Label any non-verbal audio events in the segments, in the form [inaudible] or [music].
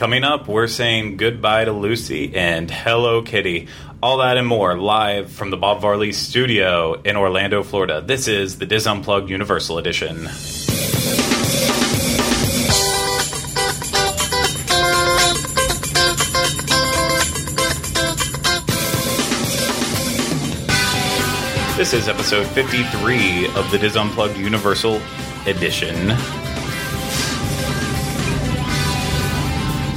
Coming up, we're saying goodbye to Lucy and Hello Kitty. All that and more live from the Bob Varley studio in Orlando, Florida. This is the DIS Unplugged Universal Edition. This is episode 53 of the DIS Unplugged Universal Edition.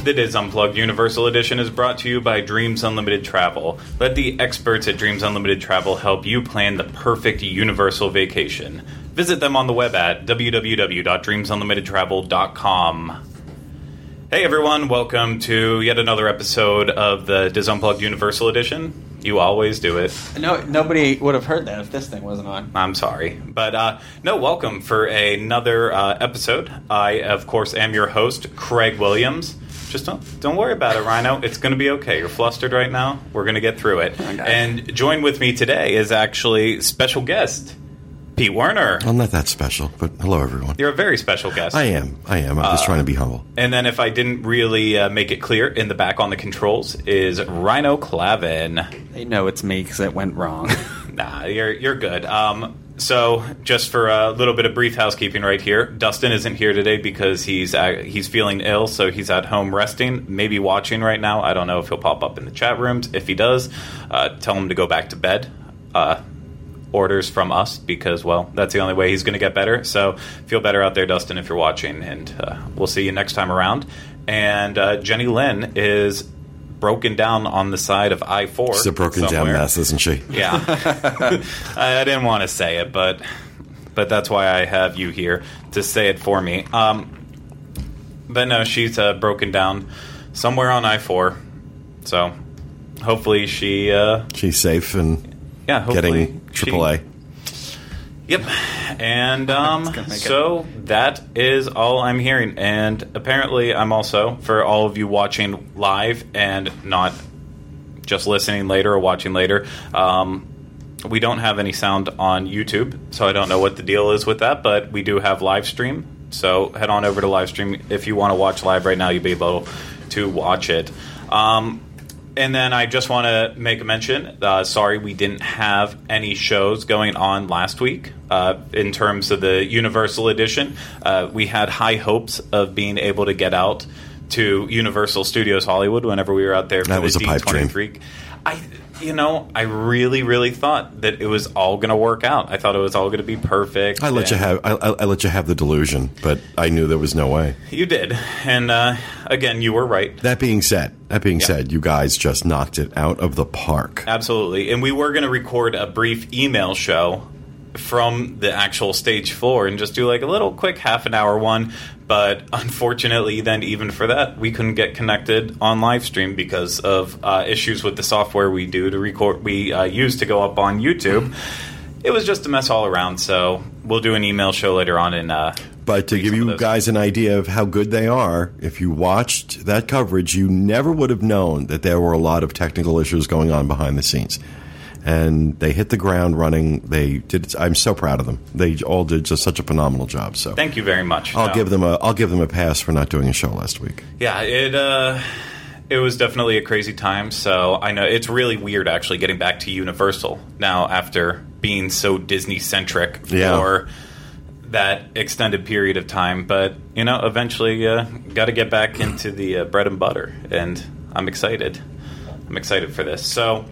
The DIS Unplugged Universal Edition is brought to you by Dreams Unlimited Travel. Let the experts at Dreams Unlimited Travel help you plan the perfect universal vacation. Visit them on the web at www.dreamsunlimitedtravel.com. Hey everyone, welcome to yet another episode of the DIS Unplugged Universal Edition. You always do it. No, nobody would have heard that if this thing wasn't on. I'm sorry, but uh, no, welcome for another uh, episode. I, of course, am your host, Craig Williams. Just don't don't worry about it, Rhino. It's going to be okay. You're flustered right now. We're going to get through it. Okay. And join with me today is actually special guest Pete Werner. I'm not that special, but hello, everyone. You're a very special guest. I am. I am. I'm just trying to be humble. And then, if I didn't really uh, make it clear, in the back on the controls is Rhino Clavin. They know it's me because it went wrong. [laughs] Nah, you're you're good. Um, so just for a little bit of brief housekeeping right here, Dustin isn't here today because he's uh, he's feeling ill, so he's at home resting, maybe watching right now. I don't know if he'll pop up in the chat rooms. If he does, uh, tell him to go back to bed. Uh, orders from us because well, that's the only way he's going to get better. So feel better out there, Dustin, if you're watching, and uh, we'll see you next time around. And uh, Jenny Lynn is broken down on the side of I four. She's a broken down mess, isn't she? [laughs] Yeah, I, didn't want to say it, but but that's why I have you here to say it for me. Um, but no, she's uh, broken down somewhere on I four, so hopefully she, uh, She's safe and yeah, hopefully getting she- AAA. Yep, and um, gonna it. so that is all I'm hearing, and apparently I'm also for all of you watching live and not just listening later or watching later. Um, we don't have any sound on YouTube, so I don't know what the deal is with that, but we do have live stream. So head on over to live stream if you want to watch live right now. You'll be able to watch it. Um, and then I just want to make a mention. Uh, sorry, we didn't have any shows going on last week uh, in terms of the Universal Edition. Uh, we had high hopes of being able to get out to Universal Studios Hollywood whenever we were out there for That the was a pipe dream. Freak. I, you know, I really, really thought that it was all going to work out. I thought it was all going to be perfect. I let you have. I, I, I let you have the delusion, but I knew there was no way. You did, and uh, again, you were right. That being said, that being Yeah. said, you guys just knocked it out of the park. Absolutely. And we were going to record a brief email show from the actual stage floor and just do like a little quick half an hour one. But unfortunately, then even for that, we couldn't get connected on live stream because of uh, issues with the software we do to record, we uh, use to go up on YouTube. It was just a mess all around. So we'll do an email show later on in. Uh, But to give you guys an idea of how good they are, if you watched that coverage, you never would have known that there were a lot of technical issues going on behind the scenes. And they hit the ground running. They did. I'm so proud of them. They all did just such a phenomenal job. So Thank you very much. I'll No. give them a I'll give them a pass for not doing a show last week. Yeah, it uh, it was definitely a crazy time. So I know it's really weird actually getting back to Universal now after being so Disney centric Yeah. for that extended period of time. But you know, eventually, uh, got to get back into the uh, bread and butter, and I'm excited. I'm excited for this. So.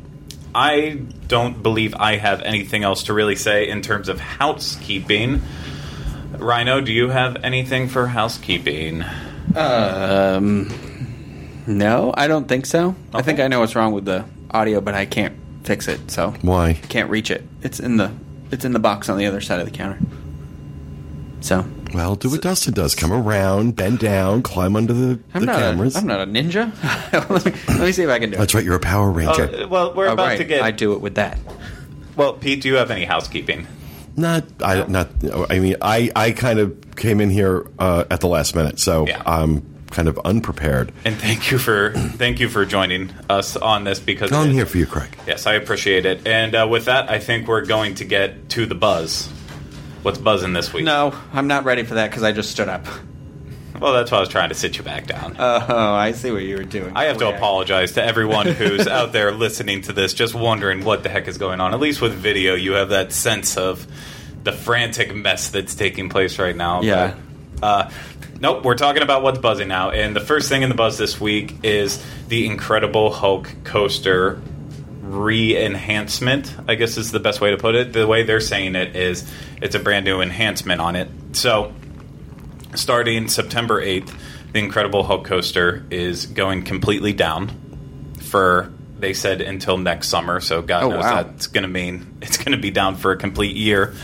I don't believe I have anything else to really say in terms of housekeeping. Rhino, do you have anything for housekeeping? um, no, I don't think so. I think I know what's wrong with the audio, but I can't fix it, so Why? can't reach it. It's in the it's in the box on the other side of the counter. So Well, do what Dustin does. Come around, bend down, climb under the, I'm the not cameras. A, I'm not a ninja. [laughs] let, me, let me see if I can do it. That's right. You're a Power Ranger. Oh, well, we're Oh, about right. to get. I do it with that. Well, Pete, do you have any housekeeping? Not, I, not. I mean, I, I kind of came in here uh, at the last minute, so Yeah. I'm kind of unprepared. And thank you for thank you for joining us on this because I'm it- here for you, Craig. Yes, I appreciate it. And uh, with that, I think we're going to get to the buzz. What's buzzing this week? No, I'm not ready for that because I just stood up. Well, that's why I was trying to sit you back down. Oh, I see what you were doing. I have to apologize to everyone [laughs] who's out there listening to this, just wondering what the heck is going on. At least with video, you have that sense of the frantic mess that's taking place right now. Yeah. But, uh, nope, we're talking about what's buzzing now. And the first thing in the buzz this week is the Incredible Hulk coaster re-enhancement i guess is the best way to put it the way they're saying it is it's a brand new enhancement on it so starting September 8th, the Incredible Hulk coaster is going completely down for they said until next summer. So God Oh, knows wow. that's going to mean it's going to be down for a complete year.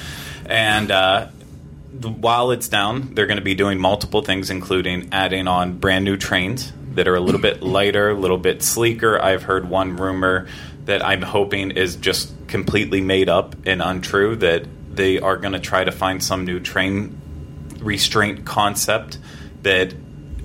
And uh, while it's down, they're going to be doing multiple things, including adding on brand new trains that are a little bit [clears throat] lighter, a little bit sleeker. I've heard one rumor that I'm hoping is just completely made up and untrue that they are going to try to find some new train restraint concept that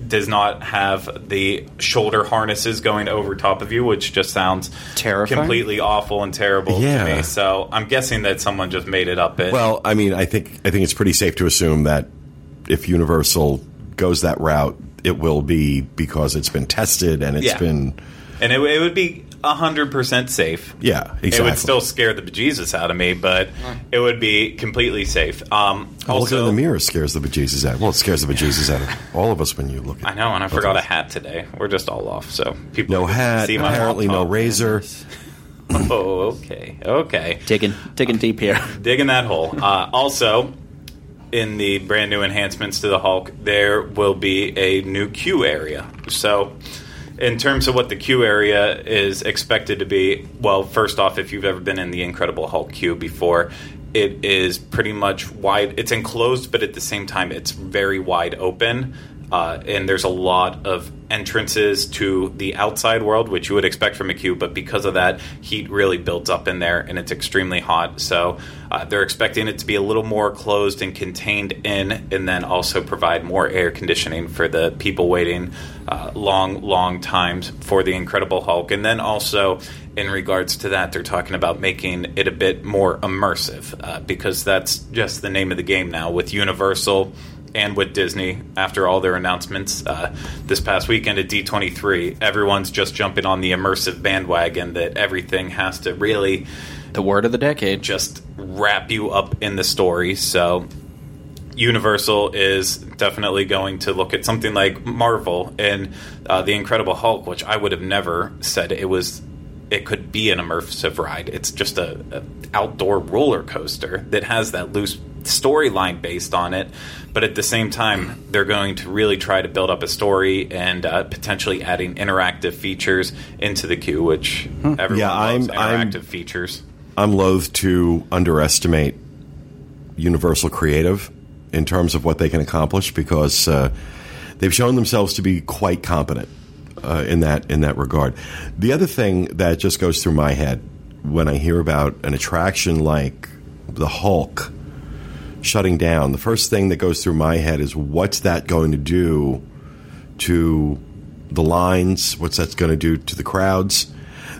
does not have the shoulder harnesses going over top of you, which just sounds Terrifying? completely awful and terrible Yeah. to me. So I'm guessing that someone just made it up. And Well, I mean, I think I think it's pretty safe to assume that if Universal goes that route, it will be because it's been tested and it's Yeah. been and it, it would be hundred percent safe. yeah, exactly. It would still scare the bejesus out of me, but it would be completely safe. Um, Oh, looking in also, the mirror scares the bejesus out. Well, it scares the bejesus out of all of us when you look at. I know, and I forgot a hat today. We're just all off, so people No hat. see my Apparently, no razor. [laughs] Oh, okay, okay. digging digging deep here. [laughs] digging that hole. Uh, also, in the brand new enhancements to the Hulk, there will be a new queue area. So, in terms of what the queue area is expected to be, well, first off, if you've ever been in the Incredible Hulk queue before, it is pretty much wide. It's enclosed, but at the same time, it's very wide open. Uh, and there's a lot of entrances to the outside world, which you would expect from a queue, but because of that, heat really builds up in there and it's extremely hot. So uh, they're expecting it to be a little more closed and contained in, and then also provide more air conditioning for the people waiting uh, long, long times for the Incredible Hulk. And then also, in regards to that, they're talking about making it a bit more immersive uh, because that's just the name of the game now with Universal and with Disney after all their announcements uh, this past weekend at D23. Everyone's just jumping on the immersive bandwagon that everything has to really The word of the decade. just wrap you up in the story. So Universal is definitely going to look at something like Marvel and uh, the Incredible Hulk, which I would have never said it was. It could be an immersive ride. It's just a, a outdoor roller coaster that has that loose storyline based on it, but at the same time, they're going to really try to build up a story and uh, potentially adding interactive features into the queue, which everyone Yeah, loves I'm- I'm- interactive features. I'm loath to underestimate Universal Creative in terms of what they can accomplish because uh, they've shown themselves to be quite competent uh, in that in that regard. The other thing that just goes through my head when I hear about an attraction like the Hulk shutting down, the first thing that goes through my head is what's that going to do to the lines? What's that going to do to the crowds?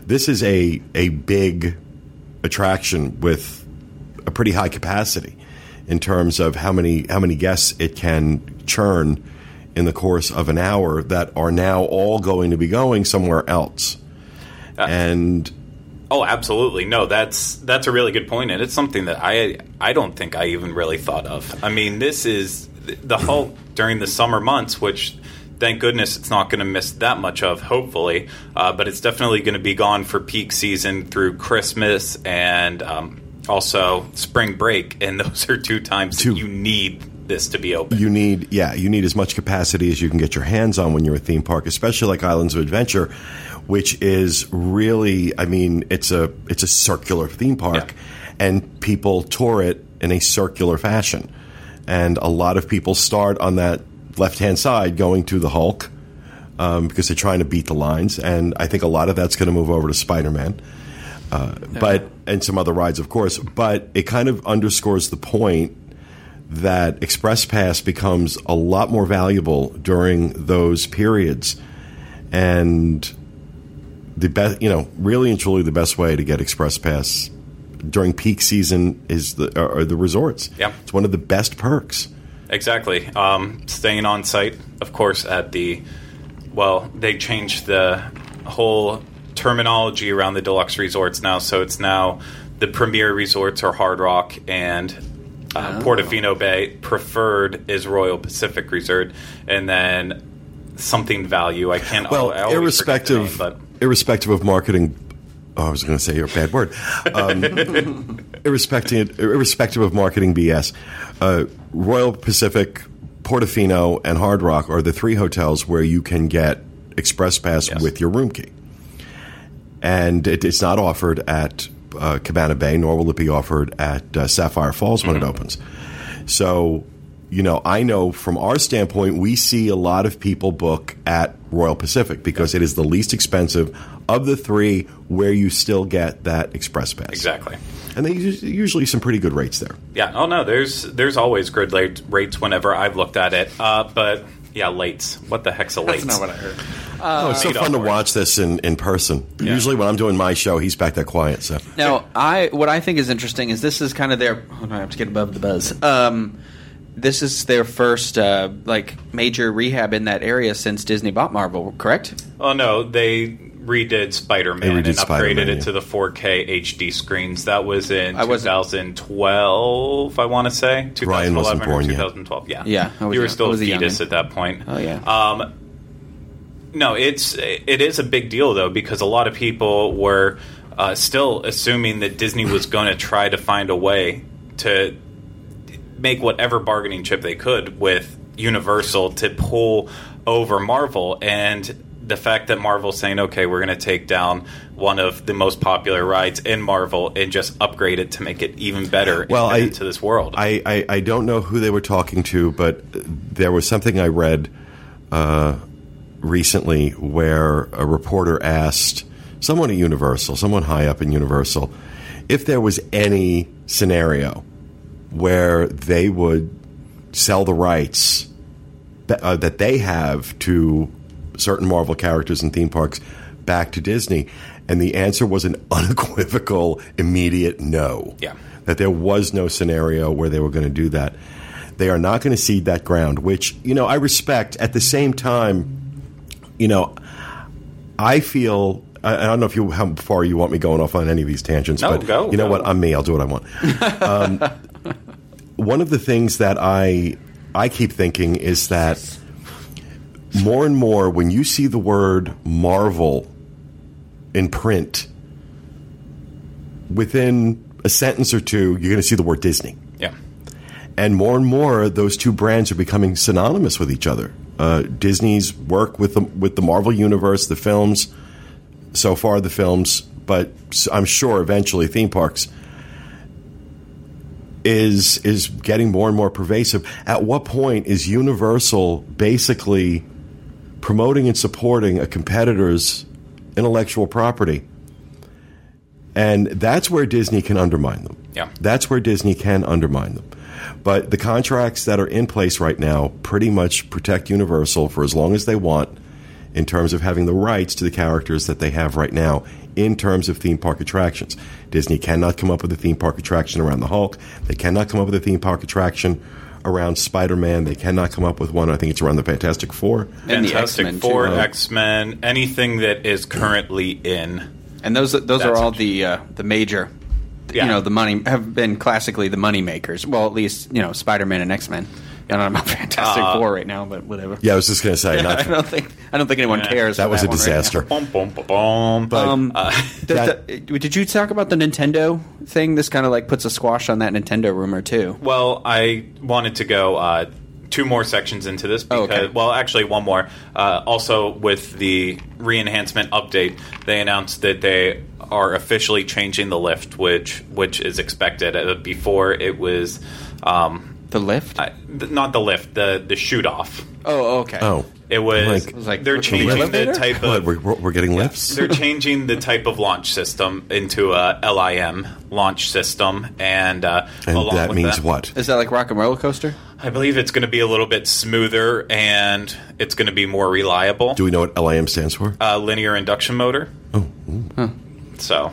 This is a a big attraction with a pretty high capacity in terms of how many how many guests it can churn in the course of an hour that are now all going to be going somewhere else. Uh, and Oh, absolutely. No, that's that's a really good point, and it's something that I I don't think I even really thought of. I mean, this is the Hulk during the summer months, which thank goodness it's not going to miss that much of, hopefully. Uh, but it's definitely going to be gone for peak season through Christmas and um, also spring break, and [laughs] those are two times Two. that you need this to be open. you need yeah you need as much capacity as you can get your hands on when you're a theme park especially like islands of adventure which is really i mean it's a it's a circular theme park and people tour it in a circular fashion and a lot of people start on that left hand side going to the hulk um, because they're trying to beat the lines and i think a lot of that's going to move over to spider-man uh, but and some other rides of course but it kind of underscores the point that Express Pass becomes a lot more valuable during those periods, and the best, you know, really and truly, the best way to get Express Pass during peak season is the are the resorts. Yeah. it's one of the best perks. exactly. Um, staying on site, of course, at the well, they changed the whole terminology around the deluxe resorts now, so it's now the premier resorts are Hard Rock and. Uh, Portofino Bay preferred is Royal Pacific Resort, and then something value. I can't. Well, I irrespective, name, but irrespective of marketing. Oh, I was going to say a bad word. Um, [laughs] irrespective, irrespective of marketing BS, uh, Royal Pacific, Portofino, and Hard Rock are the three hotels where you can get express pass Yes. with your room key, and it, it's not offered at uh, Cabana Bay, nor will it be offered at uh, Sapphire Falls when it opens. So, you know, I know from our standpoint, we see a lot of people book at Royal Pacific because it is the least expensive of the three where you still get that express pass. exactly. And they usually some pretty good rates there. Yeah. Oh no. There's there's always good rates whenever I've looked at it. Uh, but yeah, lates. What the heck's a late? That's not what I heard. oh, it's so fun to watch this in, in person. Usually when I'm doing my show, he's back there quiet. So Now, I what I think is interesting is this is kind of their. Hold on, I have to get above the buzz. Um, this is their first uh, like major rehab in that area since Disney bought Marvel. Correct? Oh no, they redid Spider Man and upgraded Spider-Man, it yeah. to the 4K HD screens. That was in I wasn't- 2012, I want to say. 2011 Ryan wasn't or born yet. 2012. Yeah. Yeah, I was you were young- still I a was a fetus at that point. Oh, yeah. Um, no, it's it is a big deal though because a lot of people were uh, still assuming that Disney was going [laughs] to try to find a way to make whatever bargaining chip they could with Universal to pull over Marvel and the fact that Marvel's saying, okay, we're going to take down one of the most popular rides in Marvel and just upgrade it to make it even better Well, I- into this world. I, I, I don't know who they were talking to, but there was something I read uh, recently where a reporter asked someone at Universal, someone high up in Universal, if there was any scenario where they would sell the rights that, uh, that they have to certain Marvel characters and theme parks back to Disney. And the answer was an [laughs] unequivocal, immediate no. Yeah. That there was no scenario where they were going to do that. They are not going to cede that ground, which, you know, I respect. At the same time, you know, I feel. I, don't know if you how far you want me going off on any of these tangents, No, but go, you know go. what? I'm me. I'll do what I want. um, [laughs] one of the things that I I keep thinking is that more and more when you see the word Marvel in print, within a sentence or two, you're going to see the word Disney yeah. and more and more those two brands are becoming synonymous with each other. Uh, Disney's work with the with the Marvel universe, the films, so far the films, but I'm sure eventually theme parks is is getting more and more pervasive. At what point is Universal basically promoting and supporting a competitor's intellectual property? And that's where Disney can undermine them. Yeah. That's where Disney can undermine them. But the contracts that are in place right now pretty much protect Universal for as long as they want in terms of having the rights to the characters that they have right now in terms of theme park attractions. Disney cannot come up with a theme park attraction around the Hulk. They cannot come up with a theme park attraction around Spider Man. They cannot come up with one, I think it's around the Fantastic Four. And the Fantastic X-Men, Four, too. X Men, anything that is currently in. And those those are all the uh, the major, Yeah. you know, the money have been classically the money makers. Well, at least you know Spider Man and X Men. I don't know about Fantastic Uh, Four right now, but whatever. Yeah, I was just going to say, [laughs] I don't think I don't think anyone Yeah. cares. that for was a one right disaster. Boom, boom, boom, boom. But- Um, Uh, [laughs] That- the- did you talk about the Nintendo thing? This kind of like puts a squash on that Nintendo rumor too. Well, I wanted to go uh, two more sections into this Oh, because, okay. well, actually, one more. Uh, also, with the re-enhancement update, they announced that they are officially changing the lift, which which is expected. Uh, before it was, um, The lift. I, th- not the lift, the the shoot off. oh, okay. oh. It was. Like- It was like they're changing the elevator? type What, of. we're, we're getting lifts? They're changing the type of launch system into a LIM launch system, and uh, and along that with means that, what? Is that like Rock and Roller Coaster? I believe it's going to be a little bit smoother and it's going to be more reliable. Do we know what LIM stands for? uh, linear induction motor. Oh, So,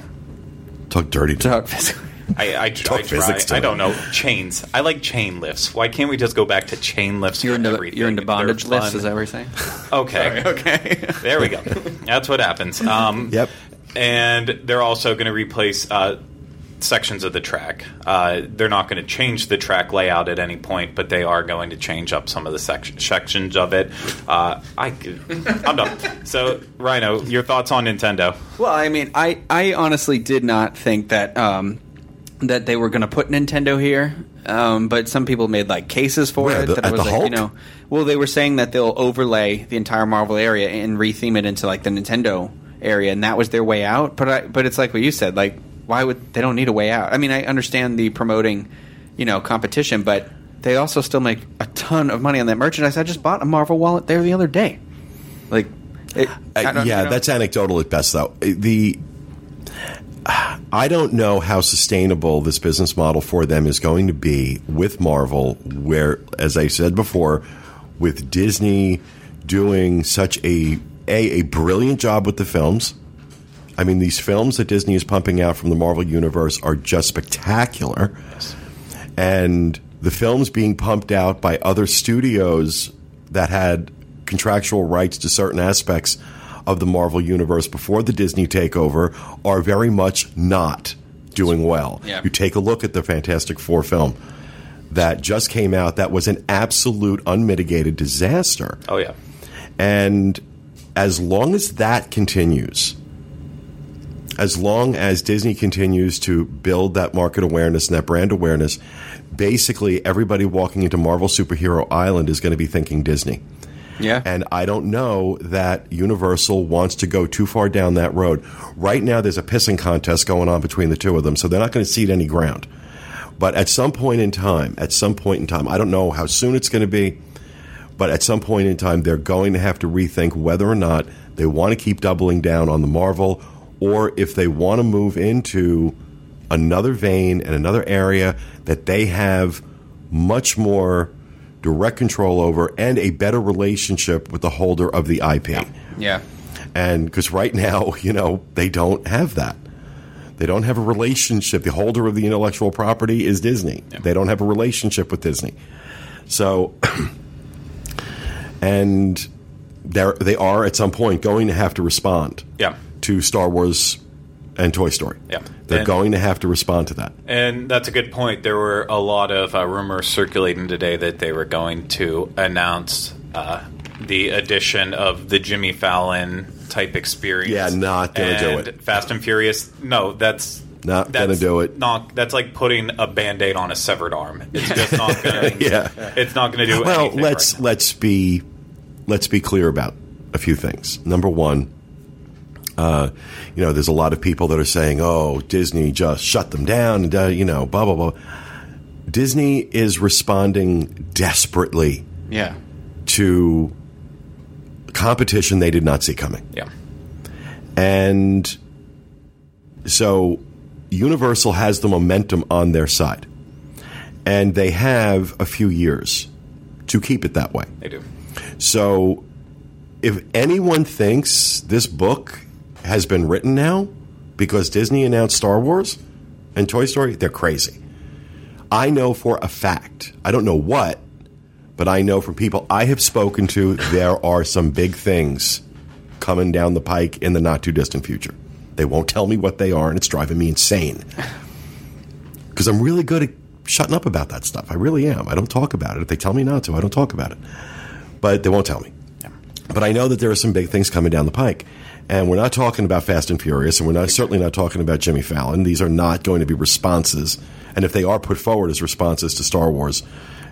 talk dirty. to Talk physically. I, I, I Talk try. physics to I don't know chains. I like chain lifts. Why can't we just go back to chain lifts? You're for into everything? you're into They're bondage lifts. fun. Is that what you're saying? [laughs] Okay. okay. [laughs] There we go. That's what happens. Um, Yep. And they're also going to replace uh, sections of the track. Uh, they're not going to change the track layout at any point, but they are going to change up some of the sec- sections of it. Uh, I, I'm done. So, Rhino, your thoughts on Nintendo? Well, I mean, I, I honestly did not think that um, that they were going to put Nintendo here, um, but some people made like cases for Where, it. the- that I was the like, you Hulk? know, well, they were saying that they'll overlay the entire Marvel area and retheme it into like the Nintendo area, and that was their way out. But I, but it's like what you said, like why would they don't need a way out? I mean, I understand the promoting, you know, competition, but they also still make a ton of money on that merchandise. I just bought a Marvel wallet there the other day, like. It, Uh, yeah, you know? that's anecdotal at best, though. The I don't know how sustainable this business model for them is going to be with Marvel, where, as I said before, with Disney doing such a a, a brilliant job with the films. I mean, these films that Disney is pumping out from the Marvel universe are just spectacular, and the films being pumped out by other studios that had contractual rights to certain aspects of the Marvel universe before the Disney takeover are very much not doing well. Yeah. You take a look at the Fantastic Four film that just came out that was an absolute unmitigated disaster. Oh, yeah. And as long as that continues, as long as Disney continues to build that market awareness and that brand awareness, basically everybody walking into Marvel Superhero Island is going to be thinking Disney. Yeah, And I don't know that Universal wants to go too far down that road. Right now, there's a pissing contest going on between the two of them, so they're not going to cede any ground. But at some point in time, at some point in time, I don't know how soon it's going to be, but at some point in time, they're going to have to rethink whether or not they want to keep doubling down on the Marvel or if they want to move into another vein and another area that they have much more direct control over and a better relationship with the holder of the IP. yeah. And because right now, [laughs] you know, they don't have that. They don't have a relationship. The holder of the intellectual property is Disney. They don't have a relationship with Disney. So, [clears throat] and they're, they are at some point going to have to respond Yeah. to Star Wars and Toy Story. Yeah. They're And- going to have to respond to that. And that's a good point. There were a lot of uh, rumors circulating today that they were going to announce uh, the addition of the Jimmy Fallon type experience. Yeah, not gonna do it. Fast and Furious. No, that's Not gonna do it. Not that's like putting a band-aid on a severed arm. It's just not [laughs] going. to Yeah. it's not to do. It. Well, let's right let's be let's be clear about a few things. Number one, uh, you know, there's a lot of people that are saying, "Oh, Disney just shut them down," and uh, you know, blah blah blah. Disney is responding desperately Yeah. to competition they did not see coming. Yeah. And so Universal has the momentum on their side. And they have a few years to keep it that way. They do. So if anyone thinks this book has been written now because Disney announced Star Wars and Toy Story, they're crazy. I know for a fact, I don't know what, but I know from people I have spoken to, there are some big things coming down the pike in the not too distant future. They won't tell me what they are, and it's driving me insane. [laughs] Because I'm really good at shutting up about that stuff. I really am. I don't talk about it. If they tell me not to, I don't talk about it. But they won't tell me. But I know that there are some big things coming down the pike. And we're not talking about Fast and Furious, and we're not certainly not talking about Jimmy Fallon. These are not going to be responses. And if they are put forward as responses to Star Wars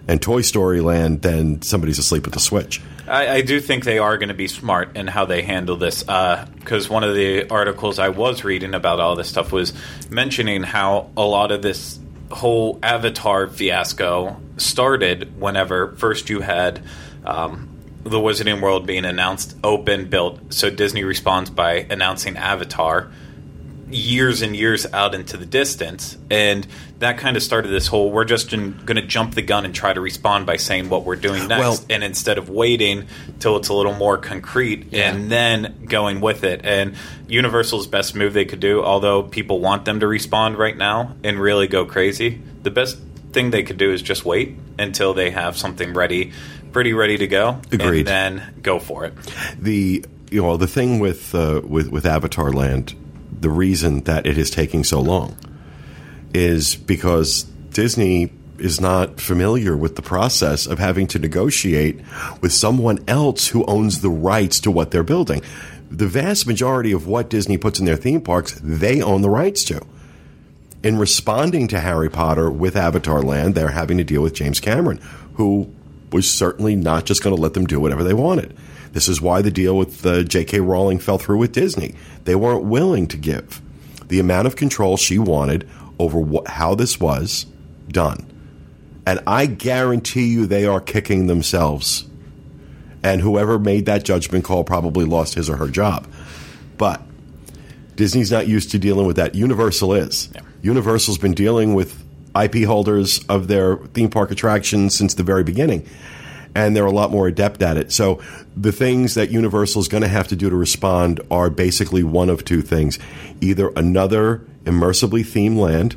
and Toy Story Land, then somebody's asleep at the switch. I, I do think they are going to be smart in how they handle this. Because one of the articles I was reading about all this stuff was mentioning how a lot of this whole Avatar fiasco started whenever first you had um, the Wizarding World being announced, open, built. So Disney responds by announcing Avatar. years and years out into the distance, and that kind of started this whole. We're just going to jump the gun and try to respond by saying what we're doing next, Well- and instead of waiting till it's a little more concrete and then going with it. And Universal's best move they could do, although people want them to respond right now and really go crazy, the best thing they could do is just wait until they have something ready, pretty ready to go, Agreed. and then go for it. the you know the thing with uh, with with Avatar Land, the reason that it is taking so long is because Disney is not familiar with the process of having to negotiate with someone else who owns the rights to what they're building. The vast majority of what Disney puts in their theme parks, they own the rights to. In responding to Harry Potter with Avatar Land, they're having to deal with James Cameron, who was certainly not just going to let them do whatever they wanted. This is why the deal with uh, J.K. Rowling fell through with Disney. They weren't willing to give the amount of control she wanted over wh- how this was done. And I guarantee you they are kicking themselves. And whoever made that judgment call probably lost his or her job. But Disney's not used to dealing with that. Universal is. Universal's been dealing with IP holders of their theme park attractions since the very beginning, and they're a lot more adept at it. So the things that Universal is going to have to do to respond are basically one of two things: either another immersively themed land,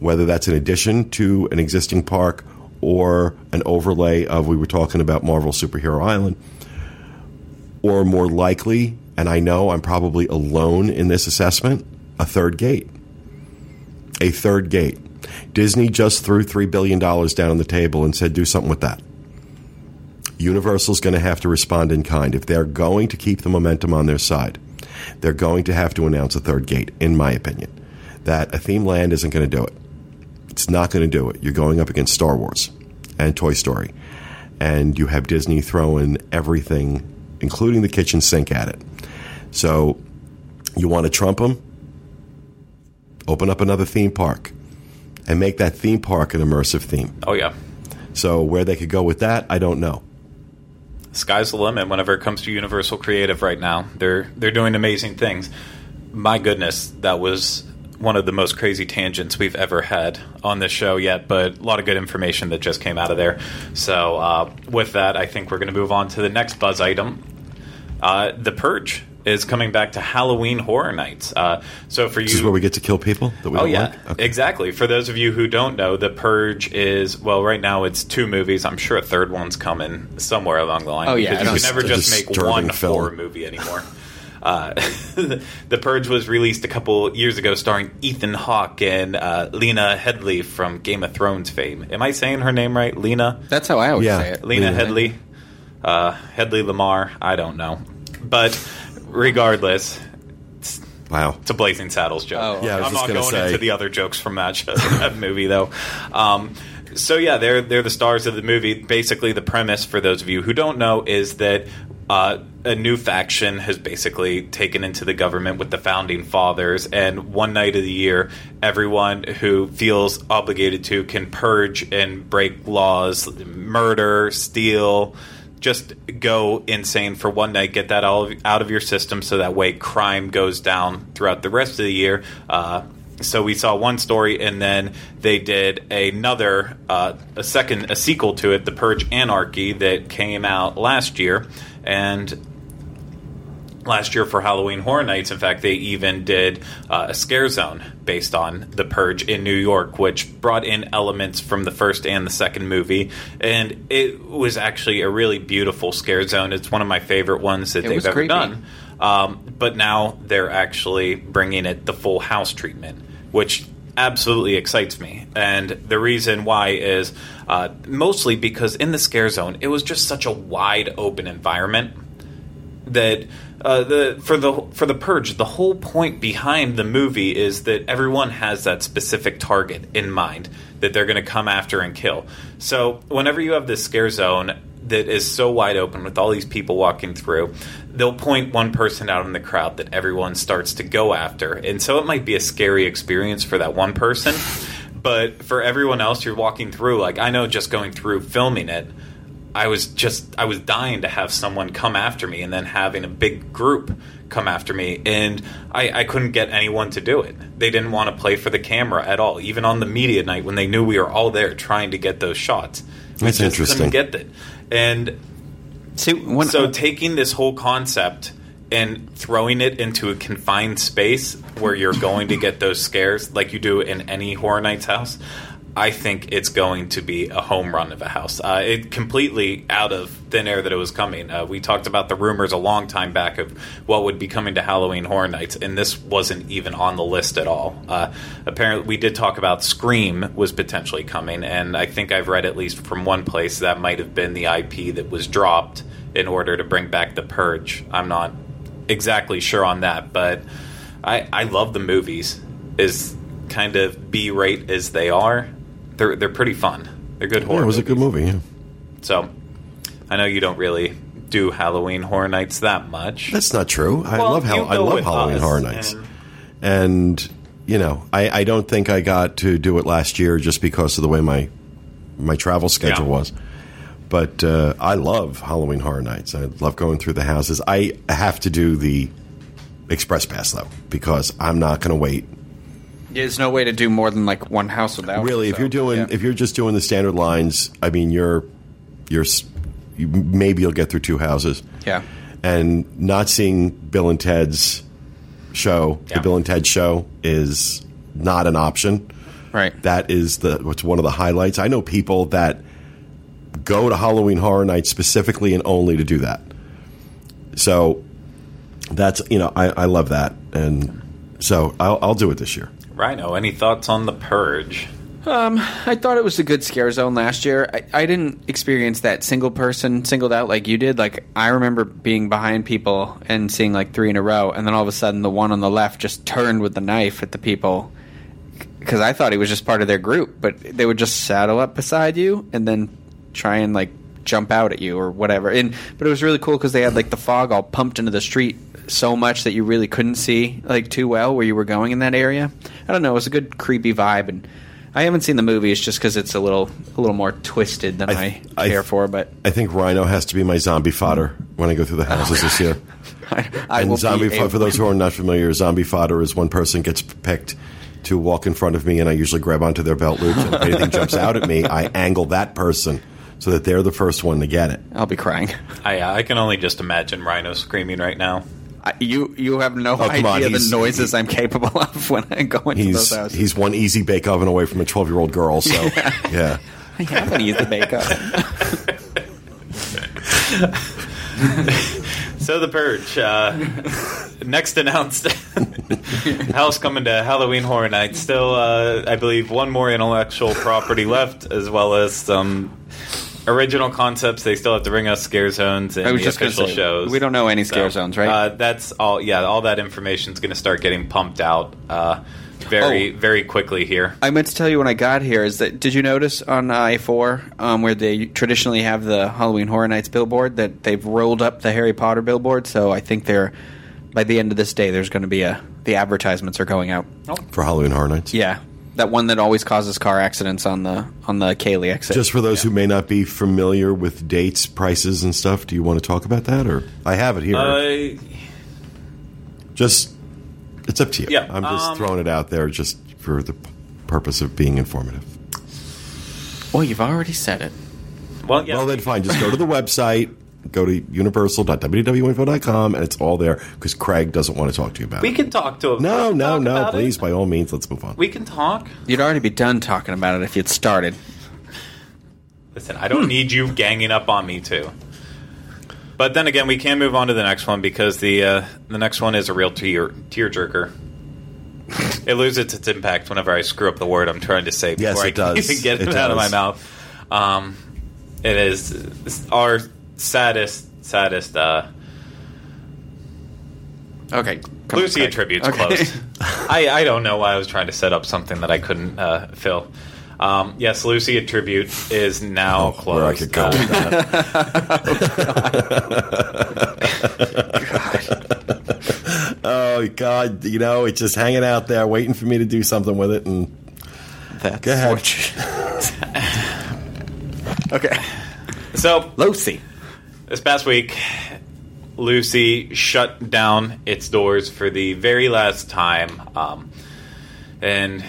whether that's an addition to an existing park or an overlay of we were talking about Marvel Superhero Island or more likely, and I know I'm probably alone in this assessment, a third gate. A third gate. Disney just threw $3 billion down on the table and said, do something with that. Universal's going to have to respond in kind. If they're going to keep the momentum on their side, they're going to have to announce a third gate, in my opinion. That a theme land isn't going to do it. It's not going to do it. You're going up against Star Wars and Toy Story. And you have Disney throwing everything, including the kitchen sink, at it. So you want to trump them? Open up another theme park and make that theme park an immersive theme. Oh yeah, So where they could go with that, I don't know. sky's the limit whenever it comes to Universal Creative right now. They're they're doing amazing things. My goodness, that was one of the most crazy tangents we've ever had on this show yet, but a lot of good information that just came out of there. So uh, with that, I think we're going to move on to the next buzz item. Uh, the Purge is coming back to Halloween Horror Nights. Uh, so for you, This is where we get to kill people that we Oh don't yeah, like? Okay. exactly. For those of you who don't know, The Purge is well, right now it's two movies. I'm sure a third one's coming somewhere along the line. Oh, yeah, you can never just make one film. horror movie anymore. Uh, [laughs] the Purge was released a couple years ago, starring Ethan Hawke and uh, Lena Headley from Game of Thrones fame. Am I saying her name right? Lena. That's how I always Yeah. say it. Lena Lena. Headley, uh, Hedley Lamarr. I don't know, but regardless, Wow. it's a Blazing Saddles joke. Oh, Yeah, I was I'm just not gonna say. into the other jokes from that, sh- that movie though. Um, so yeah, they're they're the stars of the movie. Basically, the premise for those of you who don't know is that uh, a new faction has basically taken into the government with the founding fathers, and one night of the year, everyone who feels obligated to can purge and break laws, murder, steal just go insane for one night, get that all out of your system, so that way crime goes down throughout the rest of the year. Uh, so we saw one story, and then they did another, uh, a second, a sequel to it, The Purge Anarchy, that came out last year, and last year for Halloween Horror Nights. In fact, they even did uh, a scare zone based on The Purge in New York, which brought in elements from the first and the second movie. And it was actually a really beautiful scare zone. It's one of my favorite ones that It they've ever creepy. done. Um, but now they're actually bringing it the full house treatment, which absolutely excites me. And the reason why is uh, mostly because in the scare zone, it was just such a wide open environment that uh, for the for the purge the whole point behind the movie is that everyone has that specific target in mind that they're going to come after and kill. So whenever you have this scare zone that is so wide open with all these people walking through they'll point one person out in the crowd that everyone starts to go after. And so it might be a scary experience for that one person but for everyone else you're walking through like i know just going through filming it I was just I was dying to have someone come after me, and then having a big group come after me, and I, I couldn't get anyone to do it. They didn't want to play for the camera at all, even on the media night when they knew we were all there trying to get those shots. We That's just interesting. Couldn't get it, and See, when so taking this whole concept and throwing it into a confined space where you're going to get those scares like you do in any horror nights house i think it's going to be a home run of a house. Uh, it completely out of thin air that it was coming. Uh, we talked about the rumors a long time back of what would be coming to halloween horror nights and this wasn't even on the list at all. Uh, apparently we did talk about scream was potentially coming and i think i've read at least from one place that might have been the ip that was dropped in order to bring back the purge. I'm not exactly sure on that, but I I love the movies. As kind of B rate as they are, they're they're pretty fun. They're good horror. Yeah, it was a good movie. Yeah. So I know you don't really do Halloween horror nights that much. That's not true. I Well, love how I love Halloween Horror Nights, and- and you know, I, I don't think I got to do it last year just because of the way my my travel schedule Yeah. was. But uh, I love Halloween Horror Nights. I love going through the houses. I have to do the express pass though because I'm not going to wait. There's no way to do more than like one house without. Really, if so, you're doing yeah. if you're just doing the standard lines, I mean, you're you're you, maybe you'll get through two houses. yeah, and not seeing Bill and Ted's show, Yeah. the Bill and Ted show, is not an option. right. That is the what's one of the highlights. I know people that go to Halloween Horror Nights specifically and only to do that. So that's you know I, I love that, and so I'll, I'll do it this year. Rhino, any thoughts on the purge? Um, I thought it was a good scare zone last year. I, I didn't experience that single person singled out like you did. Like I remember being behind people and seeing like three in a row, and then all of a sudden the one on the left just turned with the knife at the people because I thought he was just part of their group, but they would just saddle up beside you and then try and like jump out at you or whatever. And but it was really cool because they had like the fog all pumped into the street so much that you really couldn't see like too well where you were going in that area. I don't know. It was a good creepy vibe and. I haven't seen the movie. It's just because it's a little, a little more twisted than I, I- I- care for. But I think Rhino has to be my zombie fodder when I go through the oh, houses this year. [laughs] I, I and zombie fodder, for those who are not familiar, zombie fodder is one person gets picked to walk in front of me, and I usually grab onto their belt loops. And if anything jumps out at me, I angle that person so that they're the first one to get it. I'll be crying. I I can only just imagine Rhino screaming right now. I, you, you have no Oh, come on, idea the he's- noises I'm capable of [laughs] when I go into He's those houses. he's one easy bake oven away from a twelve year old girl. So [laughs] yeah, I haven't used the bake oven. [laughs] So the purge. Uh, next announced house coming to Halloween Horror Nights. Still, uh, I believe, one more intellectual property left, as well as some original concepts. They still have to bring us scare zones and I was the just gonna official say, shows. we don't know any scare So, zones, right? Uh, that's all. Yeah, all that information is going to start getting pumped out uh, very, Oh. very quickly here. I meant to tell you when I got here is that did you notice on I four um, where they traditionally have the Halloween Horror Nights billboard that they've rolled up the Harry Potter billboard? So I think they're by the end of this day there's going to be a the advertisements are going out. for Halloween Horror Nights. Yeah, that one that always causes car accidents on the on the Kaylee exit. Just for those who may not be familiar with dates, prices, and stuff, do you want to talk about that, or I have it here? Uh, just it's up to you. Yeah, I'm just um, throwing it out there just for the purpose of being informative. well, you've already said it. well, yeah. Well, then fine. Just go to the website. Go to universal.wwinfo.com, and it's all there because Craig doesn't want to talk to you about we it. We can talk to him. No, no, Talk no. about Please, it. by all means, let's move on. We can talk. You'd already be done talking about it if you'd started. Listen, I don't need you ganging up on me too. But then again, we can move on to the next one because the uh, the next one is a real tear tearjerker. [laughs] it loses its impact whenever I screw up the word I'm trying to say before Yes, I it can [laughs] even get it, It out of my mouth. Um, it is our saddest, saddest. Uh, Okay, come Lucy Craig. A Tribute's Okay. close. [laughs] I, I don't know why I was trying to set up something that I couldn't uh, fill. Um, yes, Lucy A Tribute is now Oh, closed. where I could go Uh, with that. [laughs] oh God! You know, it's just hanging out there, waiting for me to do something with it. And That's Go ahead. [laughs] okay. So Lucy. This past week, Lucy shut down its doors for the very last time, um, and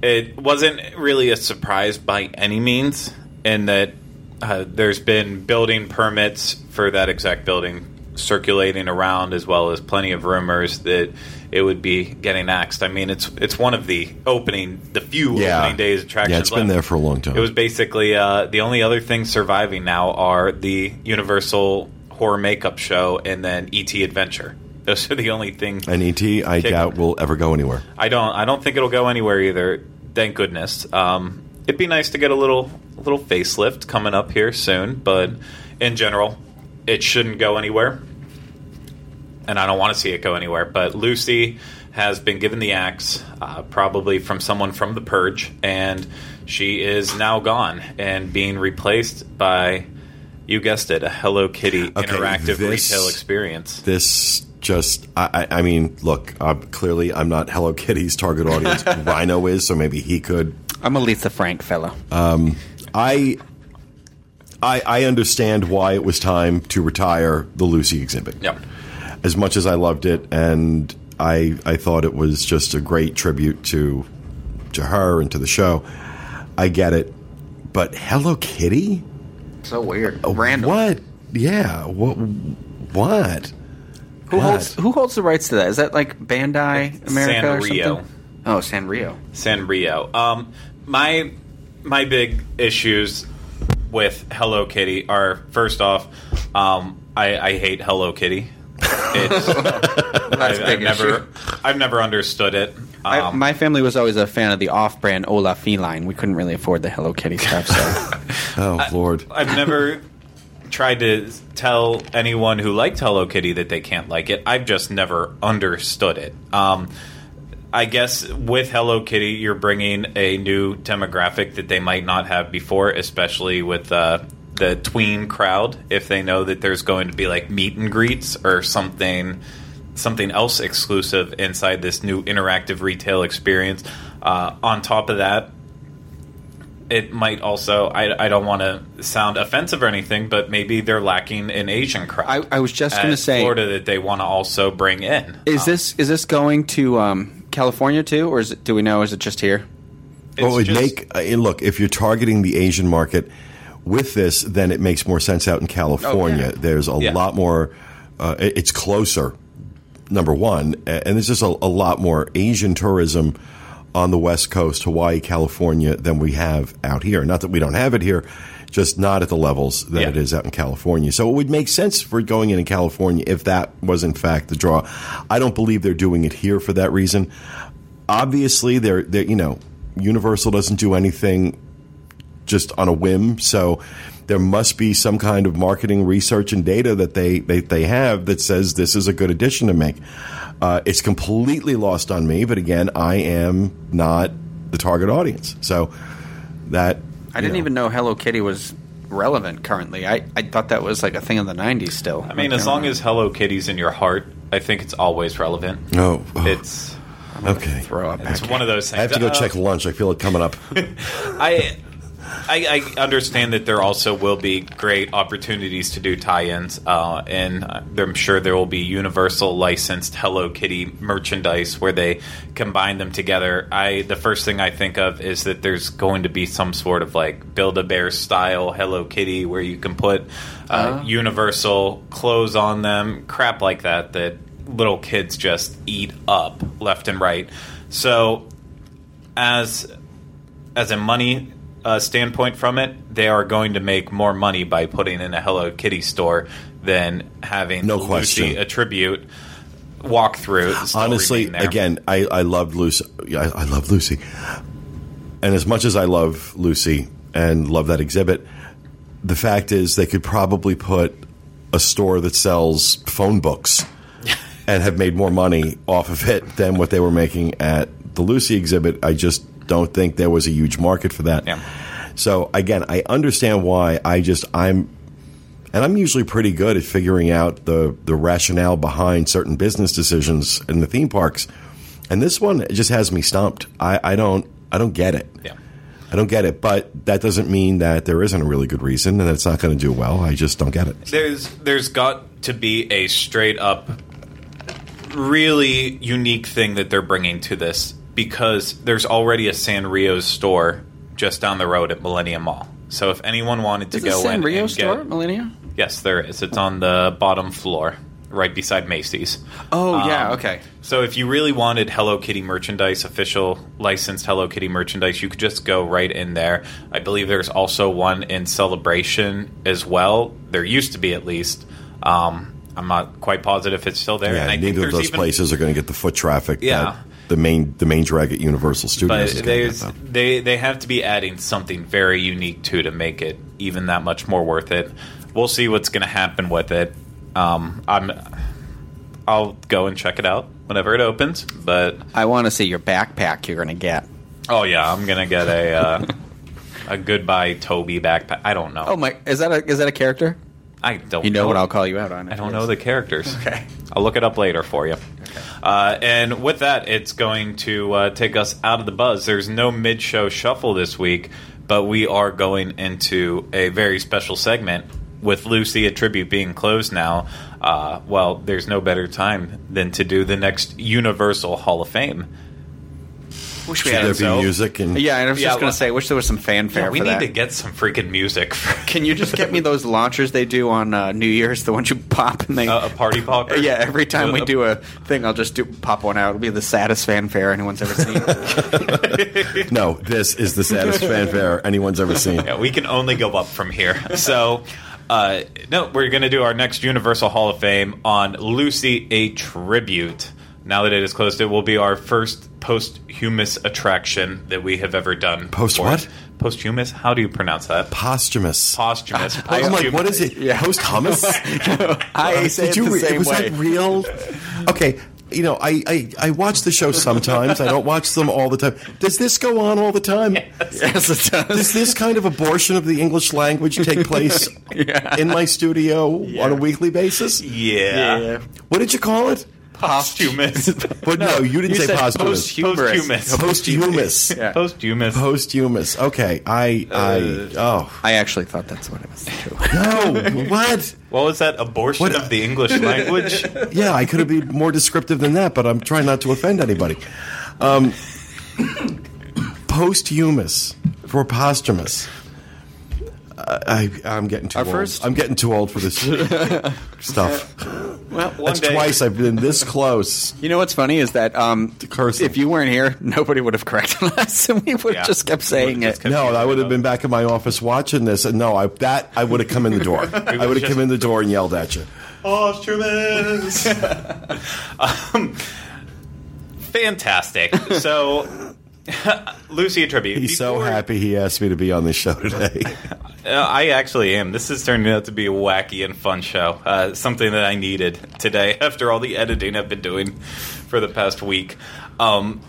it wasn't really a surprise by any means. In that uh, there's been building permits for that exact building circulating around, as well as plenty of rumors that it would be getting axed. I mean, it's it's one of the opening, the few Yeah. opening days attractions. Yeah, it's been there for a long time. It was basically uh, the only other things surviving now are the Universal Horror Makeup Show and then ET Adventure. Those are the only things. And ET, I Kick- doubt will ever go anywhere. I don't. I don't think it'll go anywhere either. Thank goodness. Um, it'd be nice to get a little little facelift coming up here soon, but in general, it shouldn't go anywhere. And I don't want to see it go anywhere. But Lucy has been given the axe, uh, probably from someone from the Purge, and she is now gone and being replaced by, you guessed it, a Hello Kitty interactive this- retail experience. This just, I, I I mean, look, uh, clearly I'm not Hello Kitty's target audience. [laughs] Rhino is, so maybe he could. I'm a Lisa Frank fella. I, I, I understand why it was time to retire the Lucy exhibit. Yep. As much as I loved it, and I, I thought it was just a great tribute to, to her and to the show. I get it, but Hello Kitty, so weird. Uh, Random. what? Yeah, what? What? Who God. holds who holds the rights to that? Is that like Bandai America or Sanrio. something? Oh, Sanrio. Sanrio. Um, my my big issues with Hello Kitty are first off, um, I, I hate Hello Kitty. It's, [laughs] That's I, a I've big never issue. I've never understood it. I, Um, my family was always a fan of the off-brand Ola Feline. We couldn't really afford the Hello Kitty stuff, so [laughs] Oh Lord! I've never tried to tell anyone who liked Hello Kitty that they can't like it. I've just never understood it. Um, I guess with Hello Kitty, you're bringing a new demographic that they might not have before, especially with uh, the tween crowd. If they know that there's going to be like meet and greets or something, something else exclusive inside this new interactive retail experience. Uh, on top of that, it might also I, I don't want to sound offensive or anything, but maybe they're lacking an Asian crowd. I, I was just going to say, Florida that they want to also bring in. is Um, this is this going to um, California too, or is it? Do we know? Is it just here? Well, it would just- make uh, look if you're targeting the Asian market with this, then it makes more sense out in California. Oh, yeah. There's a Yeah. lot more. Uh, it's closer. Number one, and there's just a, a lot more Asian tourism on the West Coast, Hawaii, California, than we have out here. Not that we don't have it here, just not at the levels that Yeah. it is out in California. So it would make sense for going in in California if that was in fact the draw. I don't believe they're doing it here for that reason. Obviously, they're, they're you know Universal doesn't do anything just on a whim. So there must be some kind of marketing research and data that they, they, they have that says this is a good addition to make. Uh, it's completely lost on me, but again, I am not the target audience. So that I didn't even know Hello Kitty was relevant currently. I, I thought that was like a thing in the '90s still. I mean, as long as Hello Kitty's in your heart, I think it's always relevant. No. oh, It's okay. throw up. it's back one of those things. I have to go Uh, check lunch. I feel it coming up. [laughs] I, I I understand that there also will be great opportunities to do tie-ins, uh, and I'm sure there will be Universal licensed Hello Kitty merchandise where they combine them together. I the first thing I think of is that there's going to be some sort of like Build a Bear style Hello Kitty where you can put uh, Universal clothes on them, crap like that that little kids just eat up left and right. So as as a money uh, standpoint from it, they are going to make more money by putting in a Hello Kitty store than having No Lucy question. attribute walkthrough. Honestly, again, I, I loved Lucy. I, I love Lucy. And as much as I love Lucy and love that exhibit, the fact is they could probably put a store that sells phone books [laughs] and have made more money off of it than what they were making at the Lucy exhibit. I just don't think there was a huge market for that. Yeah. So again, I understand why. I just I'm and I'm usually pretty good at figuring out the the rationale behind certain business decisions in the theme parks. And this one just has me stumped. I, I don't I don't get it. yeah. I don't get it, but that doesn't mean that there isn't a really good reason and that it's not going to do well. I just don't get it. There's there's got to be a straight up, really unique thing that they're bringing to this because there's already a Sanrio's store just down the road at Millennium Mall. So if anyone wanted to Is go this in Sanrio and store, get, Millennia? yes, there is. It's on the bottom floor, right beside Macy's. Oh yeah, Um, okay. So if you really wanted Hello Kitty merchandise, official licensed Hello Kitty merchandise, you could just go right in there. I believe there's also one in Celebration as well. There used to be at least. Um, I'm not quite positive if it's still there. Yeah, and I think neither of those even, places are going to get the foot traffic Yeah. That the main the main drag at Universal But Studios is going there's, they they have to be adding something very unique to to make it even that much more worth it. We'll see what's going to happen with it. Um, I'm I'll go and check it out whenever it opens. But I want to see your backpack you're going to get. oh yeah, I'm gonna get a uh, [laughs] a goodbye Toby backpack. I don't know. Oh my, is that a is that a character? I don't. You know what I'll call you out on. I don't know the characters. [laughs] Okay. I'll look it up later for you. Uh, and with that, it's going to uh, take us out of the buzz. There's no mid show shuffle this week, but we are going into a very special segment with Lucy, a tribute being closed now. Uh, well, there's no better time than to do the next Universal Hall of Fame. Wish Should there be so. music and Yeah, and I was Yeah, just going well- to say, wish there was some fanfare. Yeah, we for need that. to get some freaking music. For [laughs] Can you just get me those launchers they do on uh, New Year's, the ones you pop and they? a, a party popper? [laughs] yeah, every time we Uh, do a thing, I'll just do pop one out. It'll be the saddest fanfare anyone's ever seen. [laughs] no, this is the saddest fanfare anyone's ever seen. Yeah, we can only go up from here. So, uh, no, we're going to do our next Universal Hall of Fame on Lucy a Tribute. Now that it is closed, it will be our first posthumous attraction that we have ever done. Post before. what? Posthumous? How do you pronounce that? Posthumous. Posthumous. [laughs] I'm like, what is it? Yeah. Post hummus? [laughs] I say it the re- same was way. that real? [laughs] Okay, you know, I, I I watch the show sometimes. I don't watch them all the time. Does this go on all the time? yes, it Does does. this kind of abortion of the English language take place in my studio on a weekly basis? Yeah. Yeah. What did you call it? Posthumous. But no, you didn't You say said posthumous. posthumous. Posthumous. Posthumous. [laughs] Yeah. Posthumous. Posthumous. Okay, I I oh I actually thought that's what it was too. no what? What was that? Abortion What- of the English language? [laughs] Yeah, I could have been more descriptive than that, but I'm trying not to offend anybody. Um, posthumous for posthumous. I, I'm getting too Our old. first- I'm getting too old for this [laughs] stuff. Well, one That's day. twice I've been this close. You know what's funny is that um, if you weren't here, nobody would have corrected [laughs] us, and we would have Yeah. just kept saying just it. kept- No, I would have been back in my office watching this, and no, I that I would have come in the door. [laughs] I would have come in the door and yelled at you. Posthumous. [laughs] um, fantastic. So, [laughs] Lucy a tribute. He's so happy he asked me to be on this show today. [laughs] Uh, I actually am. This is turning out to be a wacky and fun show. Uh, something that I needed today [laughs] after all the editing I've been doing for the past week. Um,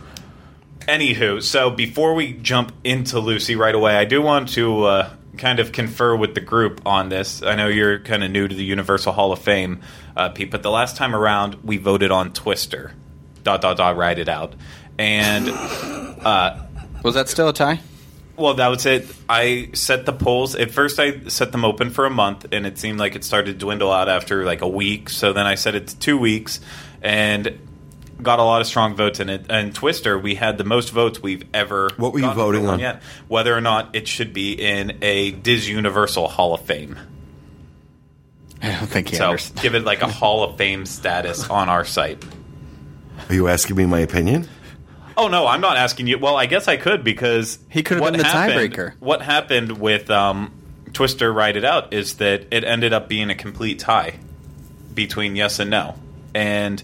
anywho, so before we jump into Lucy right away, I do want to uh, kind of confer with the group on this. I know you're kind of new to the Universal Hall of Fame, uh, Pete, but the last time around we voted on Twister. Dot dot dot. Write it out. And uh, Was that still a tie? well, that was it. I set the polls. At first, I set them open for a month, and it seemed like it started to dwindle out after like a week. So then I set it to two weeks, and got a lot of strong votes in it. And Twister, we had the most votes we've ever. What were you voting on? Yet. Whether or not it should be in a DIS Universal Hall of Fame. I don't think he So understands. give it like a Hall of Fame status on our site. Are you asking me my opinion? Oh no, I'm not asking you. Well, I guess I could because He could have been the happened- tiebreaker. What happened with um, Twister Ride It Out is that it ended up being a complete tie between yes and no, and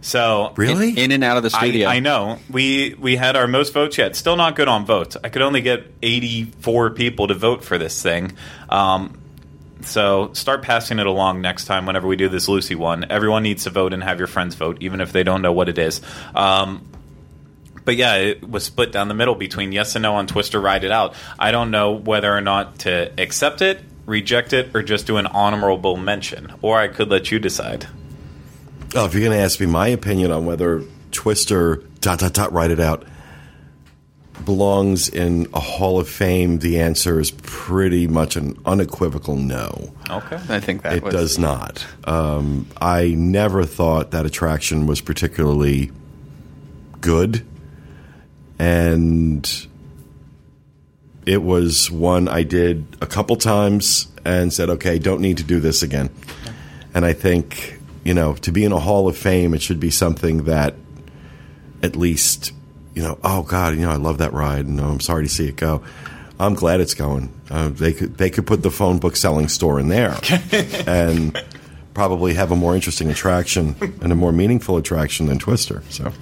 so Really? In and out of the studio. I, I know we we had our most votes yet. Still not good on votes. I could only get 84 people to vote for this thing. Um, so start passing it along next time whenever we do this Lucy one. Everyone needs to vote and have your friends vote, even if they don't know what it is. Um, but yeah, it was split down the middle between yes and no on Twister Ride It Out. I don't know whether or not to accept it, reject it, or just do an honorable mention. Or I could let you decide. Oh, if you're going to ask me my opinion on whether Twister dot dot dot write it out belongs in a Hall of Fame, the answer is pretty much an unequivocal no. Okay. I think that It was, does not. Um, I never thought that attraction was particularly good, and it was one I did a couple times and said, "Okay, don't need to do this again." And I think you know, to be in a Hall of Fame, it should be something that at least you know, oh God, you know, I love that ride, and I'm sorry to see it go. I'm glad it's going. Uh, they could they could put the phone book selling store in there, [laughs] and probably have a more interesting attraction and a more meaningful attraction than Twister. So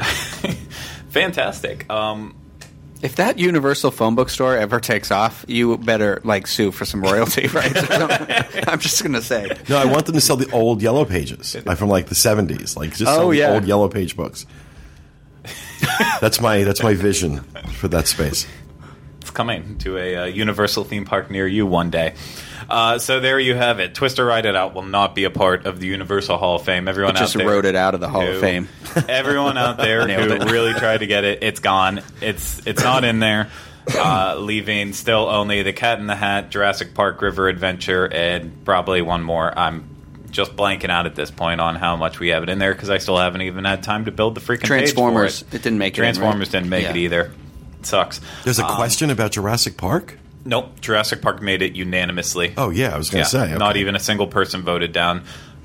[laughs] Fantastic. Um, If that Universal phone book store ever takes off, you better like sue for some royalty [laughs] rights. I'm just gonna say. no, I want them to sell the old Yellow Pages like from like the 70s, like just sell Oh, the yeah. old Yellow Page books. [laughs] that's my that's my vision for that space. Coming to a uh, Universal theme park near you one day. Uh, so there you have it. Twister Ride It Out will not be a part of the Universal Hall of Fame. Everyone It just out there wrote it out of the Hall who- of Fame. [laughs] Everyone out there [laughs] who it. really tried to get it, it's gone. It's it's not in there. [laughs] Uh, leaving still only the Cat in the Hat, Jurassic Park River Adventure, and probably one more. I'm just blanking out at this point on how much we have it in there because I still haven't even had time to build the freaking Transformers. it. It didn't make it in, right? Transformers didn't make it either. Sucks. There's a Um, question about Jurassic Park. Nope, Jurassic Park made it unanimously. Oh yeah, I was going Yeah, to say okay. not even a single person voted down.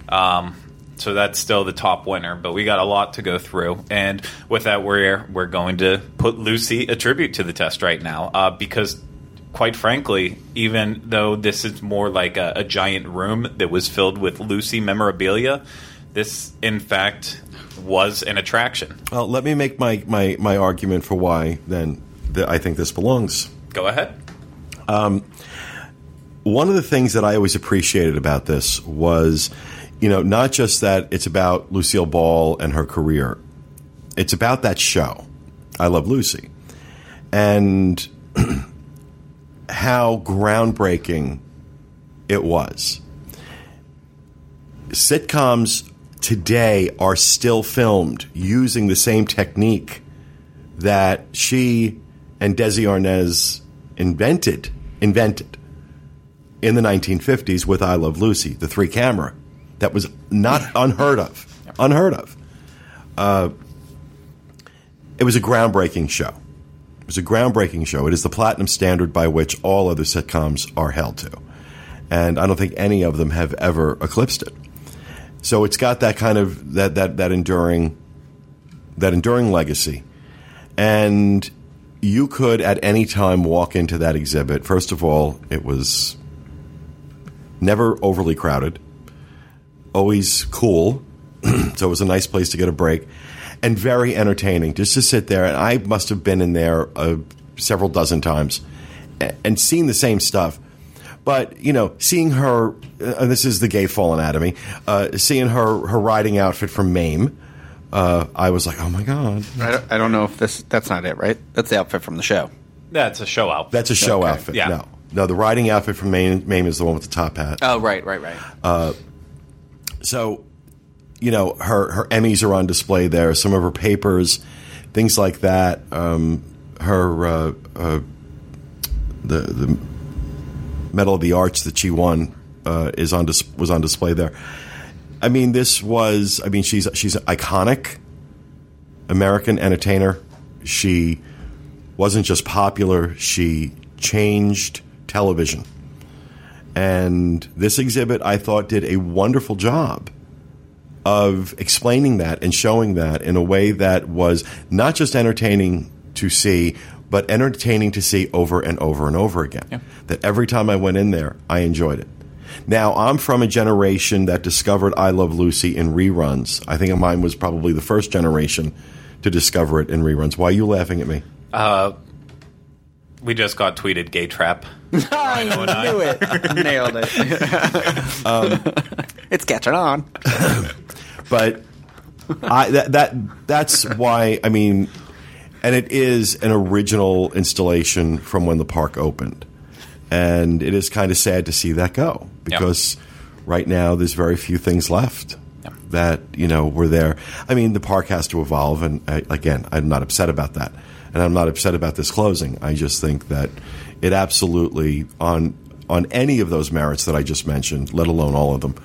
Um, so that's still the top winner, but we got a lot to go through. And with that, we're we're going to put Lucy a tribute to the test right now uh, because, quite frankly, even though this is more like a, a giant room that was filled with Lucy memorabilia, this in fact was an attraction. Well, let me make my, my, my argument for why then that I think this belongs. Go ahead. Um, one of the things that I always appreciated about this was, you know, not just that it's about Lucille Ball and her career, it's about that show, I Love Lucy, and [clears throat] how groundbreaking it was. Sitcoms today are still filmed using the same technique that she and Desi Arnaz invented invented in the 1950s with I Love Lucy, the three camera. That was not unheard of. Unheard of. Uh, it was a groundbreaking show. It was a groundbreaking show. It is the platinum standard by which all other sitcoms are held to. And I don't think any of them have ever eclipsed it. So it's got that kind of that that that enduring that enduring legacy. And you could at any time walk into that exhibit. First of all, it was never overly crowded, always cool. [clears throat] so it was a nice place to get a break and very entertaining just to sit there. And I must have been in there uh, several dozen times and seen the same stuff. But you know, seeing her, uh, this is the gay fall anatomy, uh, seeing her her riding outfit from Mame, uh, I was like, oh my god, I don't, I don't know if this. That's not it, right? That's the outfit from the show. That's a show outfit. that's a show Okay. outfit. Yeah. No, no, the riding outfit from Mame, Mame is the one with the top hat. Oh, right, right, right. So, you know, her her Emmys are on display there. Some of her papers, things like that. Um, her uh, uh, the the Medal of the Arts that she won uh, is on dis- was on display there. I mean, this was. I mean, she's she's an iconic American entertainer. She wasn't just popular; she changed television. And this exhibit, I thought, did a wonderful job of explaining that and showing that in a way that was not just entertaining to see, but entertaining to see over and over and over again. That every time I went in there, I enjoyed it. Now, I'm from a generation that discovered I Love Lucy in reruns. I think mine was probably the first generation to discover it in reruns. Why are you laughing at me? we just got tweeted gay trap. [laughs] I knew it. [laughs] Nailed it. Um, [laughs] it's catching on. but I that, that that's why I mean, and it is an original installation from when the park opened, and it is kind of sad to see that go because right now there's very few things left Yep. that you know were there. I mean, the park has to evolve, and uh, again, I'm not upset about that. and I'm not upset about this closing. I just think that it absolutely on on any of those merits that I just mentioned, let alone all of them,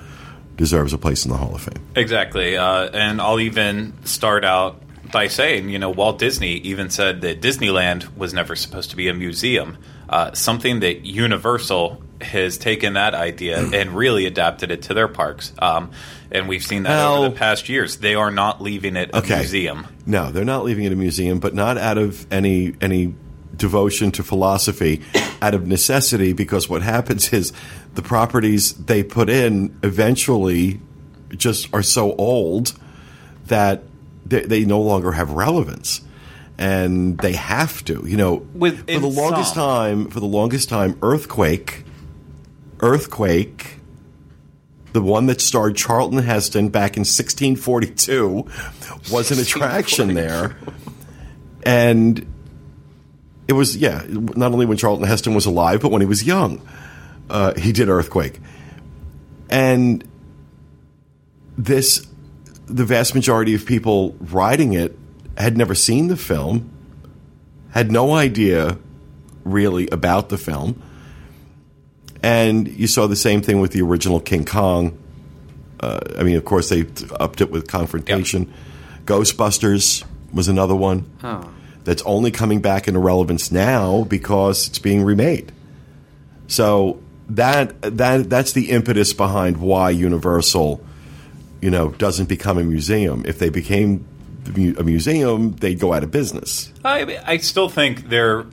deserves a place in the Hall of Fame. Exactly. Uh, and I'll even start out by saying, you know, Walt Disney even said that Disneyland was never supposed to be a museum. Uh, something that Universal has taken that idea and really adapted it to their parks. Um, and we've seen that Well- over the past years. They are not leaving it a Okay. museum. No, they're not leaving it a museum, but not out of any any devotion to philosophy, out of necessity. Because what happens [laughs] is the properties they put in eventually just are so old that they, they no longer have relevance, and they have to. You know, With- for the longest some. time, for the longest time, earthquake, earthquake. The one that starred Charlton Heston back in 1642 was an attraction there. And it was, yeah, not only when Charlton Heston was alive, but when he was young, uh, he did Earthquake. And this, the vast majority of people riding it had never seen the film, had no idea really about the film. And you saw the same thing with the original King Kong. Uh, I mean, of course, they upped it with Confrontation. Ghostbusters was another one that's only coming back into relevance now because it's being remade. So that that that's the impetus behind why Universal, you know, doesn't become a museum. If they became a museum, they'd go out of business. I, I still think they're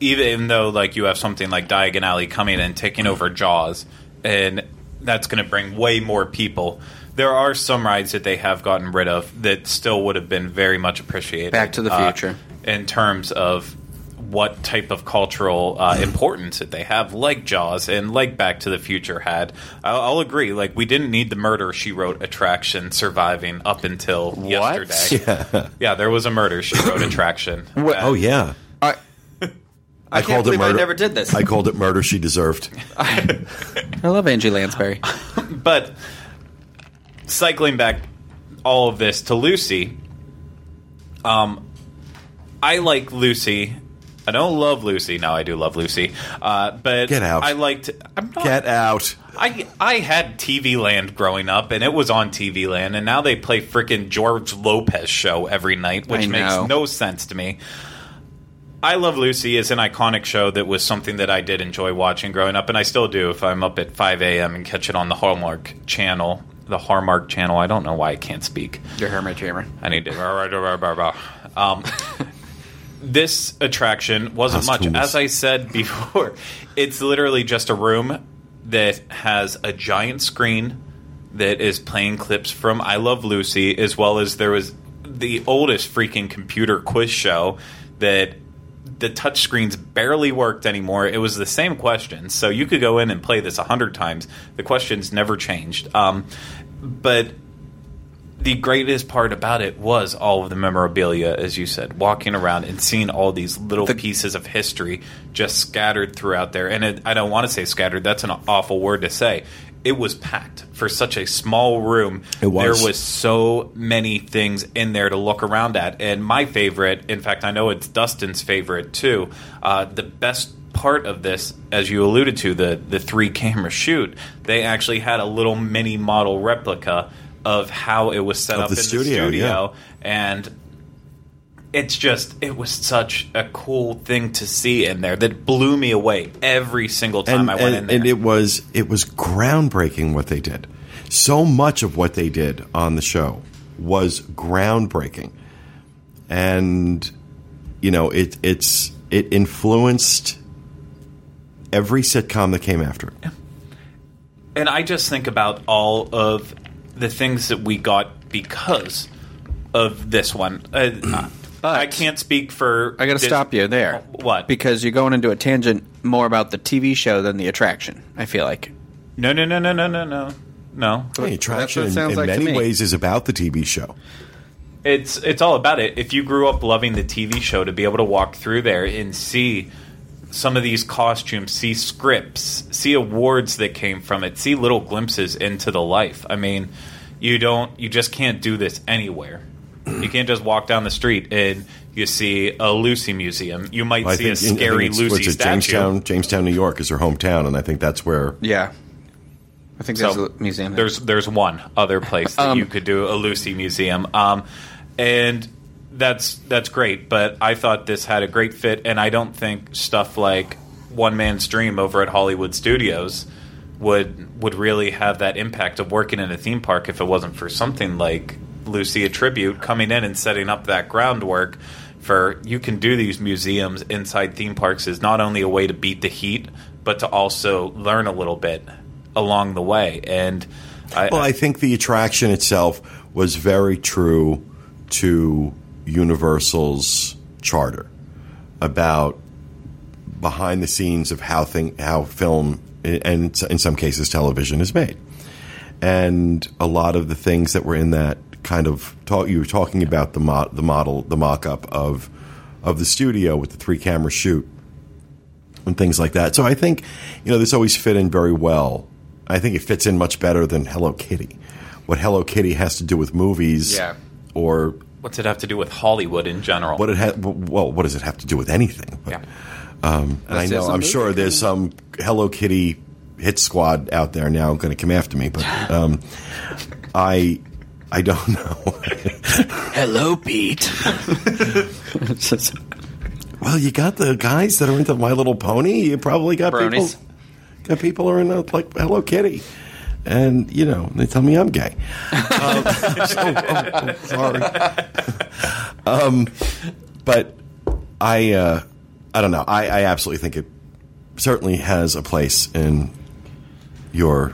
even though like you have something like Diagon Alley coming and taking over Jaws, and that's going to bring way more people. There are some rides that they have gotten rid of that still would have been very much appreciated. Back to the uh, Future. in terms of what type of cultural uh, importance that they have, like Jaws and like Back to the Future had. I'll, I'll agree. Like we didn't need the Murder She Wrote attraction surviving up until yesterday. [laughs] Yeah. there was a Murder She Wrote attraction. What- Oh yeah, I, I, can't believe I never did this. I called it murder she deserved. I love Angie Lansbury. [laughs] But cycling back all of this to Lucy, um, I like Lucy. I don't love Lucy. No, I do love Lucy. Uh, but Get out. I liked. I'm not, Get out. I I had TV Land growing up, and it was on TV Land, and now they play freaking George Lopez show every night, which makes no sense to me. I Love Lucy is an iconic show that was something that I did enjoy watching growing up, and I still do if I'm up at 5 a.m. and catch it on the Hallmark channel. The Hallmark channel. I don't know why I can't speak. Your hermit jammer. I need to. Um, this attraction wasn't much. Costumes. As I said before, it's literally just a room that has a giant screen that is playing clips from I Love Lucy, as well as there was the oldest freaking computer quiz show that the touch screens barely worked anymore. It was the same questions, so you could go in and play this a hundred times. The questions never changed. Um, but the greatest part about it was all of the memorabilia, as you said, walking around and seeing all these little The- pieces of history just scattered throughout there. And it, I don't want to say scattered; that's an awful word to say. It was packed for such a small room. It was. There was so many things in there to look around at. And my favorite, in fact, I know it's Dustin's favorite too. Uh, the best part of this, as you alluded to, the the three camera shoot, they actually had a little mini model replica of how it was set Of up the in studio, the studio, yeah. and it's just it was such a cool thing to see in there that blew me away every single time and, I went and, in there. and it was it was groundbreaking what they did. So much of what they did on the show was groundbreaking, and you know it it's it influenced every sitcom that came after it. And I just think about all of the things that we got because of this one. Uh, I can't speak for. I got to Dis- stop you there. What? Because you're going into a tangent more about the TV show than the attraction. I feel like. No, no, no, no, no, no, no, no. The attraction in, in like many ways is about the TV show. It's it's all about it. If you grew up loving the TV show, to be able to walk through there and see some of these costumes, see scripts, see awards that came from it, see little glimpses into the life. I mean, you don't, you just can't do this anywhere. You can't just walk down the street and you see a Lucy museum. You might I see a think- I scary it's- Lucy what's it, statue. Jamestown, Jamestown, New York is her hometown, and I think that's where. Yeah, I think there's So, a museum. there. There's there's one other place that Um, you could do a Lucy museum, um, and that's that's great. But I thought this had a great fit, and I don't think stuff like One Man's Dream over at Hollywood Studios would would really have that impact of working in a theme park if it wasn't for something like Lucy a tribute coming in and setting up that groundwork for you can do these museums inside theme parks is not only a way to beat the heat but to also learn a little bit along the way. And I, Well, I think the attraction itself was very true to Universal's charter about behind the scenes of how thing how film and in some cases television is made, and a lot of the things that were in that kind of talk you were talking about the mo- the model the mock up of of the studio with the three camera shoot and things like that. So I think you know this always fit in very well. I think it fits in much better than Hello Kitty. What Hello Kitty has to do with movies, Yeah. or what's it have to do with Hollywood in general what it ha- well, what does it have to do with anything? But, yeah. and I know there's a I'm sure there's some Hello Kitty hit squad out there now going to come after me, but [laughs] um, I I don't [laughs] know. Hello, Pete. [laughs] well, you got the guys that are into My Little Pony. You probably got Bronies. people got people who are into like Hello Kitty. And you know they tell me I'm gay. um, [laughs] so, oh, oh, sorry, um, but I uh, I don't know. I, I absolutely think it certainly has a place in your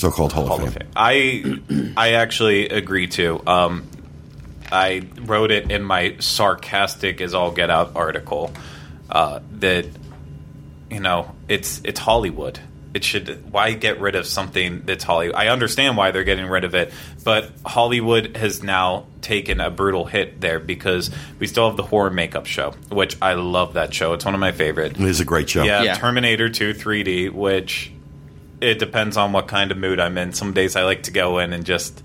so-called Hall, Hall of of Fame. Fame. I I actually agree too. Um, I wrote it in my sarcastic as all get out article uh, that you know it's it's Hollywood. It should why get rid of something that's Hollywood? I understand why they're getting rid of it, but Hollywood has now taken a brutal hit there because we still have the horror makeup show, which I love that show. It's one of my favorite. It is a great show. Yeah, Yeah. Terminator 2 3D, which it depends on what kind of mood I'm in. Some days I like to go in and just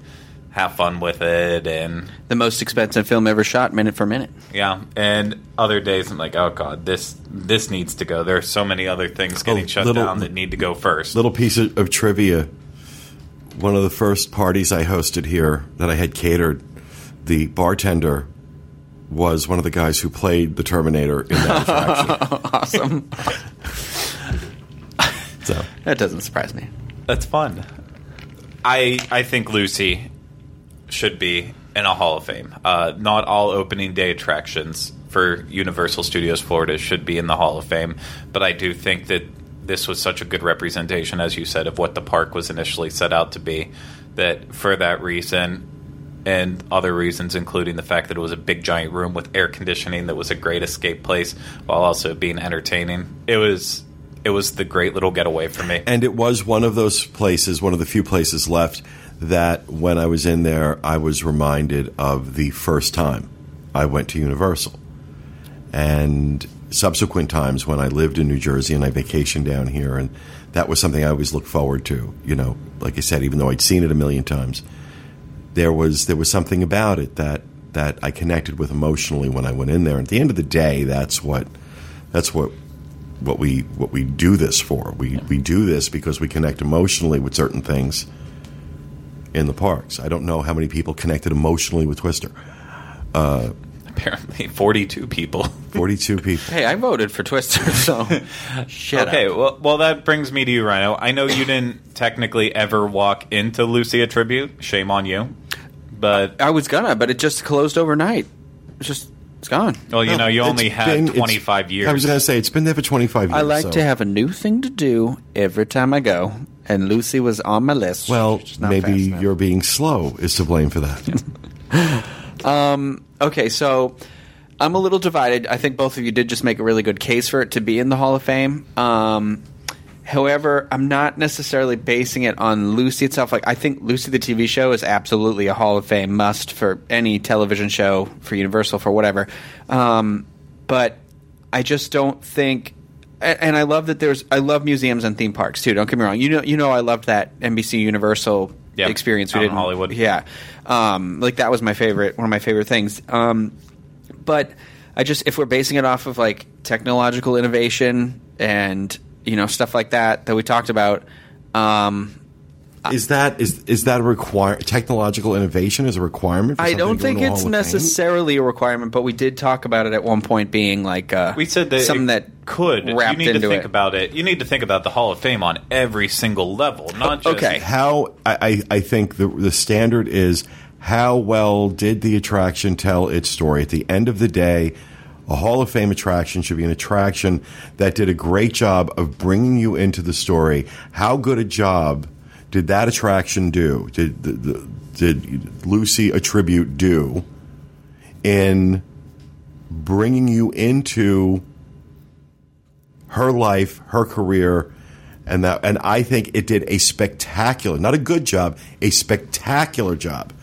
have fun with it and the most expensive film ever shot, minute for minute. yeah, and other days I'm like, "Oh god, this this needs to go." There are so many other things getting Oh, shut little- down that need to go first. Little piece of, of trivia. One of the first parties I hosted here that I had catered, the bartender was one of the guys who played the Terminator in that [laughs] attraction. Awesome. [laughs] so that doesn't surprise me. That's fun. I I think Lucy should be in a Hall of Fame. Uh, not all opening day attractions for Universal Studios Florida should be in the Hall of Fame, but I do think that this was such a good representation, as you said, of what the park was initially set out to be. That for that reason. And other reasons, including the fact that it was a big giant room with air conditioning that was a great escape place while also being entertaining. It was it was the great little getaway for me. And it was one of those places, one of the few places left that when I was in there, I was reminded of the first time I went to Universal. And subsequent times when I lived in New Jersey and I vacationed down here, and that was something I always looked forward to. You know, like I said, even though I'd seen it a million times, there was there was something about it that that I connected with emotionally when I went in there. At the end of the day, that's what that's what what we what we do this for. We we do this because we connect emotionally with certain things in the parks. I don't know how many people connected emotionally with Twister. Uh, Apparently, 42 people. Forty two people. Hey, I voted for Twister, so [laughs] shut okay, up. well, well, that brings me to you, Rhino. I know you didn't technically ever walk into Lucy a Tribute. Shame on you. But, I was gonna, but it just closed overnight. It's just it's gone. well, you know, you It's only had been- it's- 25 years. I was going to say it's been there for twenty five years. I like so- to have a new thing to do every time I go, and Lucy was on my list. Well, She's not maybe fast enough. you're being slow is to blame for that. [laughs] Okay, so I'm a little divided. I think both of you did just make a really good case for it to be in the Hall of Fame. Um, however, I'm not necessarily basing it on Lucy itself. Like, I think Lucy the TV show is absolutely a Hall of Fame must for any television show, for Universal, for whatever. Um, but I just don't think. And I love that there's. I love museums and theme parks too. Don't get me wrong. You know, you know, I loved that NBC Universal Yep, experience we out did in Hollywood. Yeah, um, like that was my favorite, one of my favorite things. Um, but I just if we're basing it off of like technological innovation and you know stuff like that that we talked about. Um, Is that is is that a require technological innovation is a requirement? For I don't think it's Hall of necessarily a requirement, but we did talk about it at one point being like uh, We said that something that could. wrapped You wrapped need to think it. about it. You need to think about the Hall of Fame on every single level, not just okay. How I, I I think the the standard is how well did the attraction tell its story? At the end of the day, a Hall of Fame attraction should be an attraction that did a great job of bringing you into the story. How good a job did that attraction do? Did the, the, did Lucy A Tribute do in bringing you into her life, her career, and that and I think it did a spectacular, not a good job, a spectacular job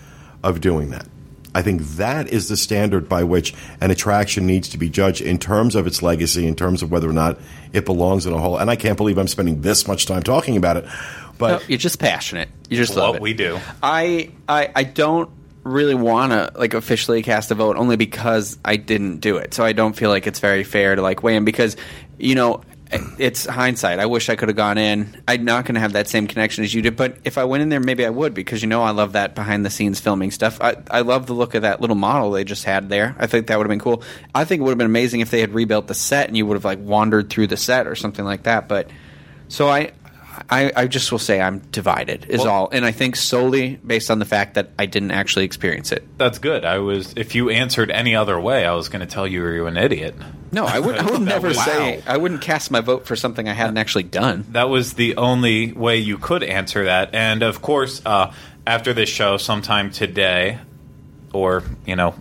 of doing that. I think that is the standard by which an attraction needs to be judged in terms of its legacy, in terms of whether or not it belongs in a whole. And I can't believe I'm spending this much time talking about it. But No, you're just passionate. You just love what it. we do. I, I I don't really want to like officially cast a vote only because I didn't do it. So I don't feel like it's very fair to like weigh in because you know it's hindsight. I wish I could have gone in. I'm not going to have that same connection as you did, but if I went in there, maybe I would because you know I love that behind the scenes filming stuff. I I love the look of that little model they just had there. I think that would have been cool. I think it would have been amazing if they had rebuilt the set and you would have like wandered through the set or something like that. But so I, I, I just will say I'm divided is Well- all, and I think solely based on the fact that I didn't actually experience it. That's good. I was. If you answered any other way, I was going to tell you you're an idiot. No, I would. I would [laughs] never was- say. Wow. I wouldn't cast my vote for something I hadn't actually done. That was the only way you could answer that. And of course, uh, after this show, sometime today, or you know,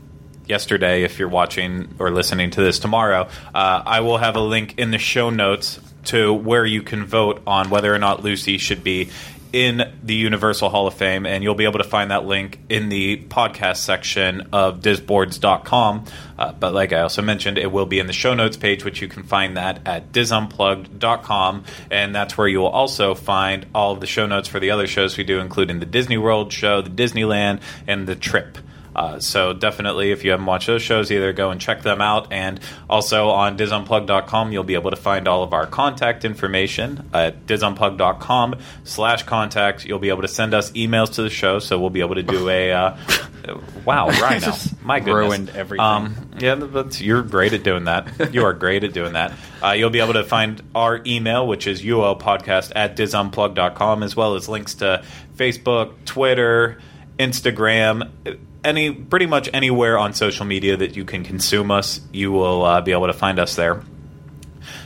yesterday, if you're watching or listening to this tomorrow, uh, I will have a link in the show notes to where you can vote on whether or not Lucy should be in the Universal Hall of Fame, and you'll be able to find that link in the podcast section of disboards.com. Uh, but like I also mentioned, it will be in the show notes page, which you can find that at disunplugged.com, and that's where you will also find all of the show notes for the other shows we do, including the Disney World show, the Disneyland, and the trip. Uh, so definitely, if you haven't watched those shows, either go and check them out, and also on disunplug.com, you'll be able to find all of our contact information at disunplug.com slash contact. You'll be able to send us emails to the show, so we'll be able to do a uh, [laughs] wow, Rhino, my goodness, Ruined everything. Um, yeah, that's, you're great at doing that. [laughs] You are great at doing that. Uh, you'll be able to find our email, which is ulpodcast at disunplug.com, as well as links to Facebook, Twitter, Instagram, any pretty much anywhere on social media that you can consume us. You will uh, be able to find us there.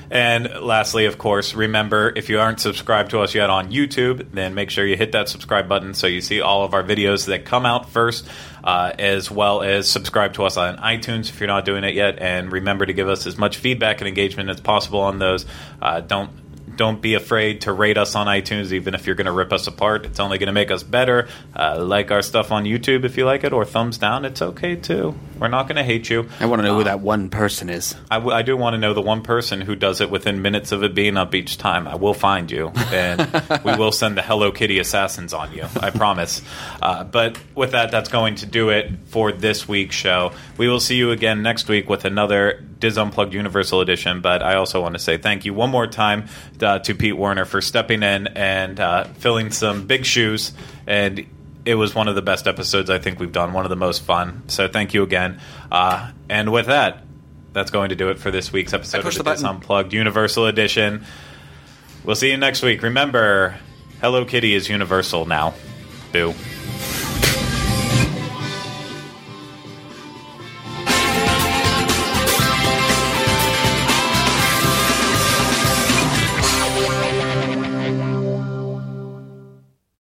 And lastly, of course, remember if you aren't subscribed to us yet on YouTube, then make sure you hit that subscribe button so you see all of our videos that come out first, uh, as well as subscribe to us on iTunes if you're not doing it yet. And remember to give us as much feedback and engagement as possible on those. Uh, don't don't be afraid to rate us on iTunes, even if you're going to rip us apart. It's only going to make us better. Uh, like our stuff on YouTube if you like it, or thumbs down. It's okay too. We're not going to hate you. I want to know who that one person is. I, w- I do want to know the one person who does it within minutes of it being up each time. I will find you, and we will [laughs] send the Hello Kitty assassins on you. I promise. Uh, but with that, that's going to do it for this week's show. We will see you again next week with another DIS Unplugged Universal Edition. But I also want to say thank you one more time uh, to Pete Warner for stepping in and uh, filling some big shoes and it was one of the best episodes I think we've done, one of the most fun. So thank you again. Uh, and with that, that's going to do it for this week's episode of the. Unplugged Universal Edition. We'll see you next week. Remember, Hello Kitty is universal now. Boo.